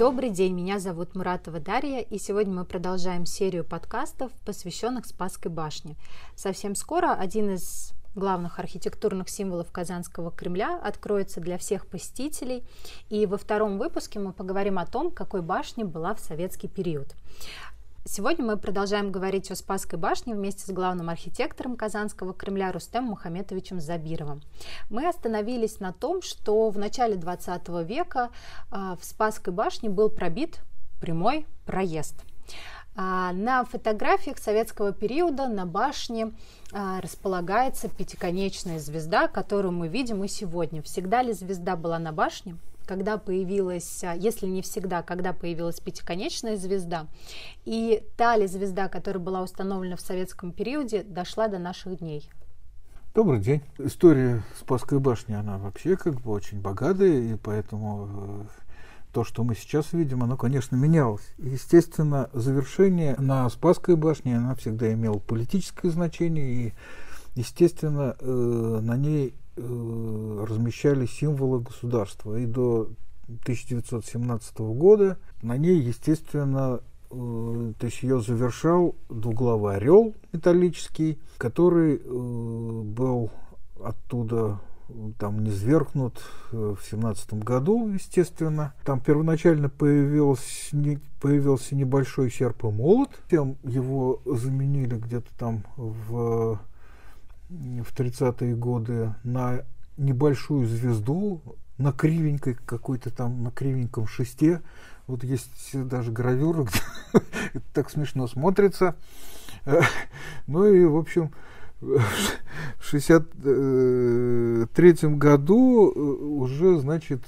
Добрый день, меня зовут Муратова Дарья, и сегодня мы продолжаем серию подкастов, посвященных Спасской башне. Совсем скоро один из главных архитектурных символов Казанского Кремля откроется для всех посетителей. И во втором выпуске мы поговорим о том, какой башня была в советский период. Сегодня мы продолжаем говорить о Спасской башне вместе с главным архитектором Казанского Кремля Рустем Мухаметовичем Забировым. Мы остановились на том, что в начале 20 века а, в Спасской башне был пробит прямой проезд. А, на фотографиях советского периода на башне а, располагается пятиконечная звезда, которую мы видим и сегодня. Всегда ли звезда была на башне? Когда появилась, а, если не всегда, когда появилась пятиконечная звезда, и та ли звезда, которая была установлена в советском периоде, дошла до наших дней. Добрый день. История Спасской башни, она вообще как бы очень богатая, и поэтому э, то, что мы сейчас видим, оно, конечно, менялось. Естественно, завершение на Спасской башне, она всегда имела политическое значение, и, естественно, э, на ней Э, размещали символы государства. И до 1917 года на ней, естественно, э, то есть ее завершал двуглавый орел металлический, который э, был оттуда там низвергнут в семнадцатом году, естественно. Там первоначально появился, не, появился небольшой серп и молот. Тем его заменили где-то там в в 30-е годы на небольшую звезду, на кривенькой какой-то там, на кривеньком шесте. Вот есть даже гравюра, где это так смешно смотрится. Ну и, в общем, в 63 году э, уже, значит,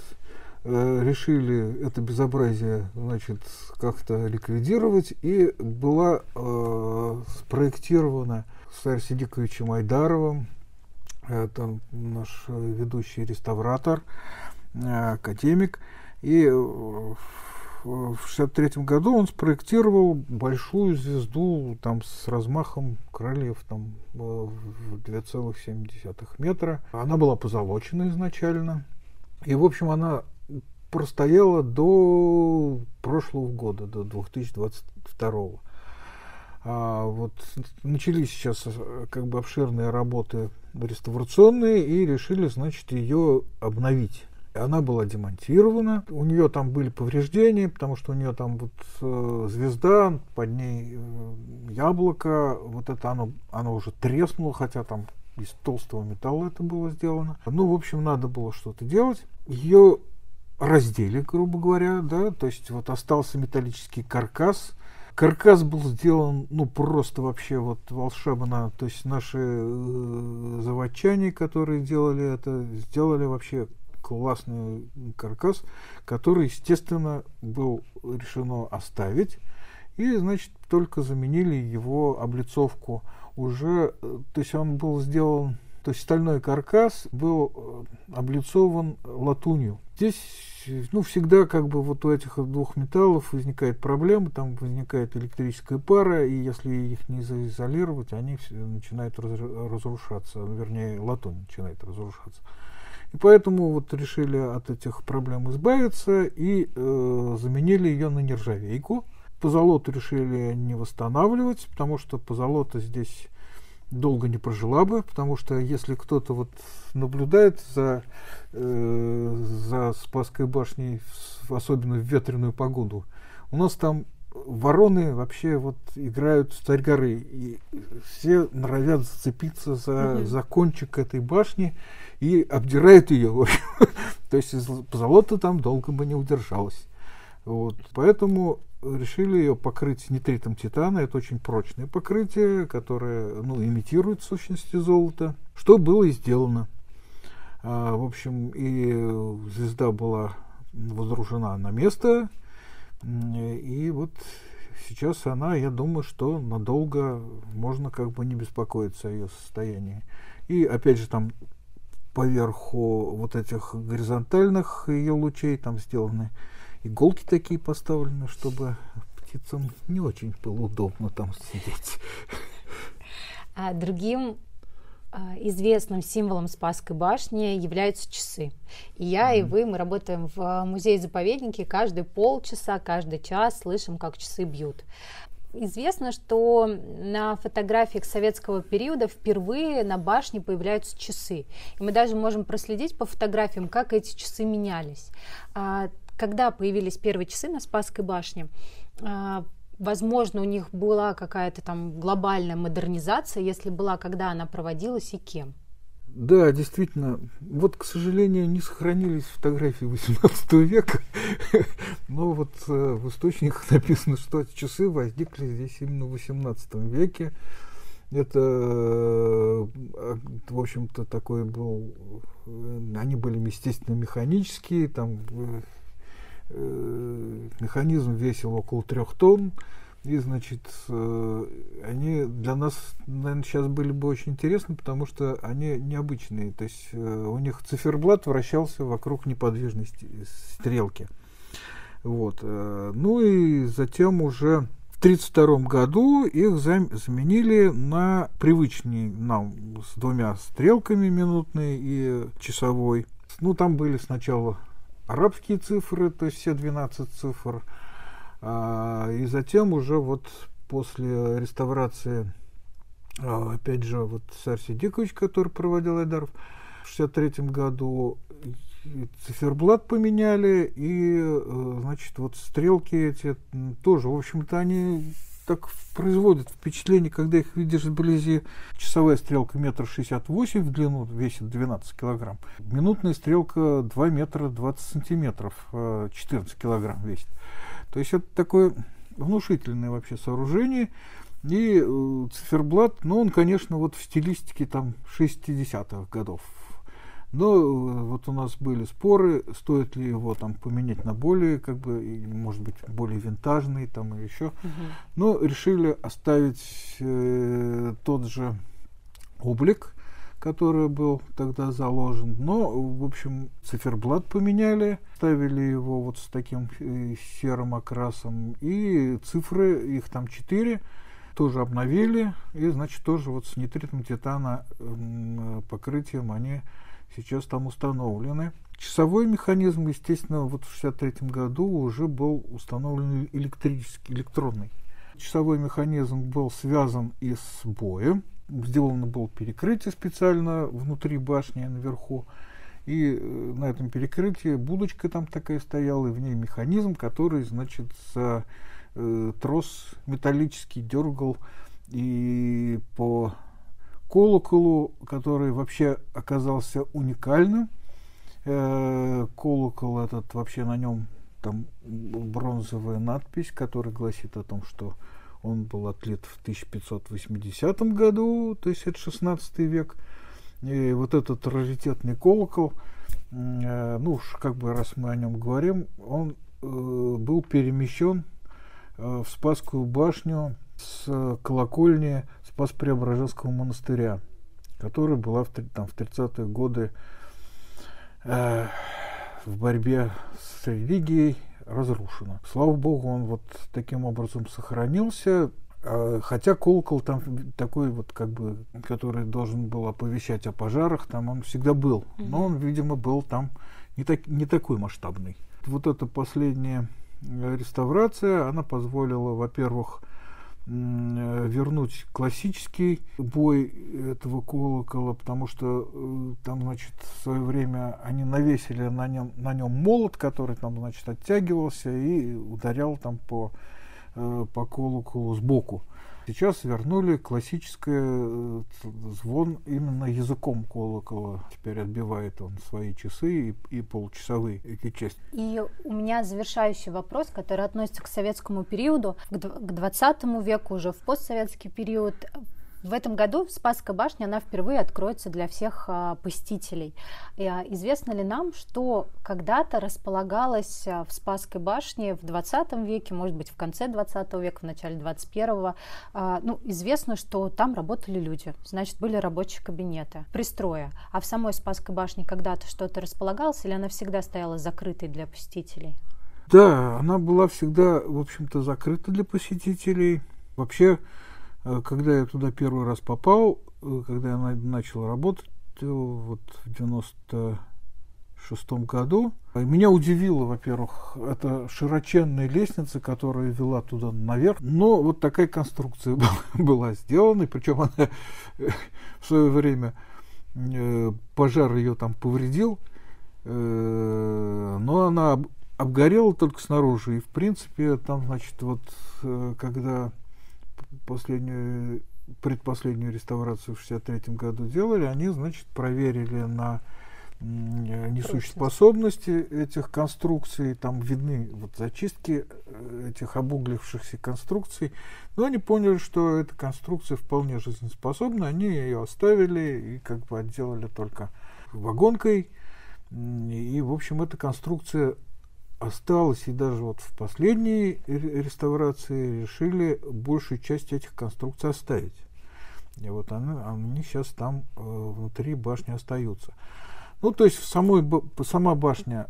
э, решили это безобразие, значит, как-то ликвидировать, и была э, спроектирована с Арсидиковичем Айдаровым, это наш ведущий реставратор, э, академик. И в 1963 году он спроектировал большую звезду там с размахом крыльев там в 2,7 метра. Она была позолочена изначально. И, в общем, она простояла до прошлого года, до 2022. А вот начались сейчас э, как бы обширные работы реставрационные и решили, значит, ее обновить. Она была демонтирована, у нее там были повреждения, потому что у нее там вот э, звезда, под ней э, яблоко, вот это оно, оно уже треснуло, хотя там из толстого металла это было сделано. Ну, в общем, надо было что-то делать. Ее раздели, грубо говоря, да, то есть вот остался металлический каркас, Каркас был сделан, ну, просто вообще вот волшебно. То есть наши э, заводчане, которые делали это, сделали вообще классный каркас, который, естественно, был решено оставить. И, значит, только заменили его облицовку. Уже, э, то есть он был сделан, то есть стальной каркас был э, облицован латунью. Здесь ну, всегда как бы вот у этих двух металлов возникает проблема, там возникает электрическая пара, и если их не заизолировать, они начинают разрушаться, вернее, латунь начинает разрушаться. И поэтому вот решили от этих проблем избавиться и э, заменили ее на нержавейку. Позолоту решили не восстанавливать, потому что позолота здесь долго не прожила бы, потому что если кто-то вот наблюдает за, э, за Спасской башней, особенно в ветреную погоду, у нас там вороны вообще вот играют в царь горы, и все норовят зацепиться за, угу. за кончик этой башни и обдирают ее. То есть позолота там долго бы не удержалась. Вот. Поэтому решили ее покрыть нитритом титана. Это очень прочное покрытие, которое ну, имитирует сущности золота. Что было и сделано. А, в общем, и звезда была водружена на место. И вот сейчас она, я думаю, что надолго можно как бы не беспокоиться о ее состоянии. И опять же там поверху вот этих горизонтальных ее лучей там сделаны иголки такие поставлены, чтобы птицам не очень было удобно там сидеть. А другим а, известным символом Спасской башни являются часы. И я, mm-hmm. и вы, мы работаем в музее-заповеднике, каждые полчаса, каждый час слышим, как часы бьют. Известно, что на фотографиях советского периода впервые на башне появляются часы. И мы даже можем проследить по фотографиям, как эти часы менялись. А, когда появились первые часы на Спасской башне, а, возможно, у них была какая-то там глобальная модернизация, если была, когда она проводилась и кем. Да, действительно. Вот, к сожалению, не сохранились фотографии XVIII века, но вот э, в источниках написано, что часы возникли здесь именно в XVIII веке. Это, э, в общем-то, такой был... Э, они были, естественно, механические, там механизм весил около трех тонн. И, значит, э, они для нас, наверное, сейчас были бы очень интересны, потому что они необычные. То есть э, у них циферблат вращался вокруг неподвижной стрелки. Вот. Ну и затем уже в 1932 году их заменили на привычный нам с двумя стрелками минутной и часовой. Ну, там были сначала арабские цифры, то есть все 12 цифр. А, и затем уже вот после реставрации, а, опять же, вот царь Сидикович, который проводил Айдаров, в 63 году циферблат поменяли, и, э, значит, вот стрелки эти тоже, в общем-то, они так производит впечатление, когда их видишь вблизи. Часовая стрелка метр шестьдесят восемь в длину, весит 12 килограмм. Минутная стрелка 2 метра 20 сантиметров, 14 э, килограмм весит. То есть это такое внушительное вообще сооружение. И э, циферблат, ну, он, конечно, вот в стилистике там 60-х годов но э, вот у нас были споры, стоит ли его там поменять на более, как бы, может быть, более винтажный там и еще. Угу. Но решили оставить э, тот же облик, который был тогда заложен. Но, в общем, циферблат поменяли, ставили его вот с таким э, серым окрасом. И цифры, их там четыре, тоже обновили. И, значит, тоже вот с нитритом титана э, покрытием они сейчас там установлены. Часовой механизм, естественно, вот в 1963 году уже был установлен электрический, электронный. Часовой механизм был связан и с боем. Сделано было перекрытие специально внутри башни наверху. И э, на этом перекрытии будочка там такая стояла, и в ней механизм, который, значит, за э, трос металлический дергал и по колоколу, который вообще оказался уникальным. Э, колокол этот вообще на нем там бронзовая надпись, которая гласит о том, что он был отлит в 1580 году, то есть это 16 век. И вот этот раритетный колокол, э, ну уж как бы раз мы о нем говорим, он э, был перемещен в Спасскую башню с колокольни Спас-Преображенского монастыря, которая была в, там, в 30-е годы э, в борьбе с религией разрушена. Слава Богу, он вот таким образом сохранился. Э, хотя колокол там такой вот как бы, который должен был оповещать о пожарах, там он всегда был. Но он, видимо, был там не, так, не такой масштабный. Вот эта последняя реставрация, она позволила, во-первых, Э, вернуть классический бой этого колокола, потому что э, там, значит, в свое время они навесили на нем, на нем молот, который там, значит, оттягивался и ударял там по, э, по колоколу сбоку. Сейчас вернули классическое э, звон именно языком колокола. Теперь отбивает он свои часы и, и полчасовые эти части. И у меня завершающий вопрос, который относится к советскому периоду, к 20 веку, уже в постсоветский период. В этом году Спасская башня, она впервые откроется для всех а, посетителей. И, а, известно ли нам, что когда-то располагалась а, в Спасской башне в 20 веке, может быть, в конце 20 века, в начале 21-го, а, ну, известно, что там работали люди, значит, были рабочие кабинеты, пристроя. А в самой Спасской башне когда-то что-то располагалось или она всегда стояла закрытой для посетителей? Да, она была всегда, в общем-то, закрыта для посетителей. Вообще, когда я туда первый раз попал, когда я начал работать вот в 96 году, меня удивило, во-первых, это широченная лестница, которая вела туда наверх. Но вот такая конструкция была сделана, причем она в свое время э, пожар ее там повредил, э, но она обгорела только снаружи. И в принципе там, значит, вот э, когда последнюю, предпоследнюю реставрацию в 63 году делали, они, значит, проверили на несущей способности этих конструкций, там видны вот зачистки э, этих обуглившихся конструкций, но они поняли, что эта конструкция вполне жизнеспособна, они ее оставили и как бы отделали только вагонкой, и, в общем, эта конструкция осталась, и даже вот в последней реставрации решили большую часть этих конструкций оставить. И вот они, они сейчас там э, внутри башни остаются. Ну, то есть самой, сама башня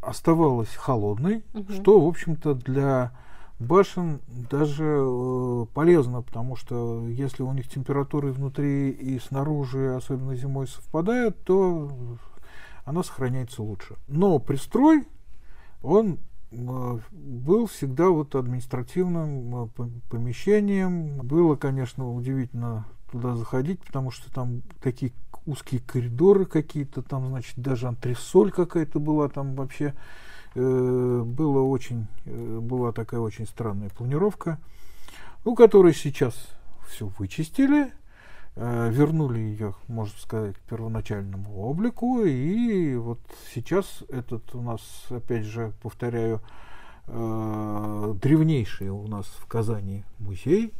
оставалась холодной, угу. что, в общем-то, для башен даже э, полезно, потому что если у них температуры внутри и снаружи, особенно зимой, совпадают, то она сохраняется лучше. Но пристрой, он э, был всегда вот административным э, помещением. Было, конечно, удивительно туда заходить, потому что там такие узкие коридоры какие-то, там, значит, даже антресоль какая-то была, там вообще э, было очень, э, была такая очень странная планировка, ну, которую сейчас все вычистили, вернули ее, можно сказать, к первоначальному облику, и вот сейчас этот у нас, опять же, повторяю, э, древнейший у нас в Казани музей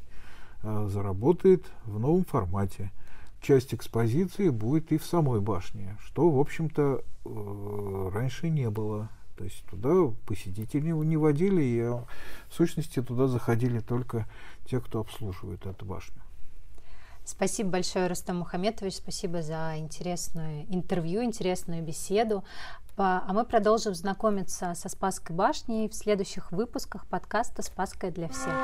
э, заработает в новом формате – часть экспозиции будет и в самой башне, что, в общем-то, э, раньше не было. То есть туда посетители не водили, и в сущности туда заходили только те, кто обслуживает эту башню. Спасибо большое, Рустам Мухаметович, спасибо за интересное интервью, интересную беседу. А мы продолжим знакомиться со Спасской башней в следующих выпусках подкаста «Спасская для всех».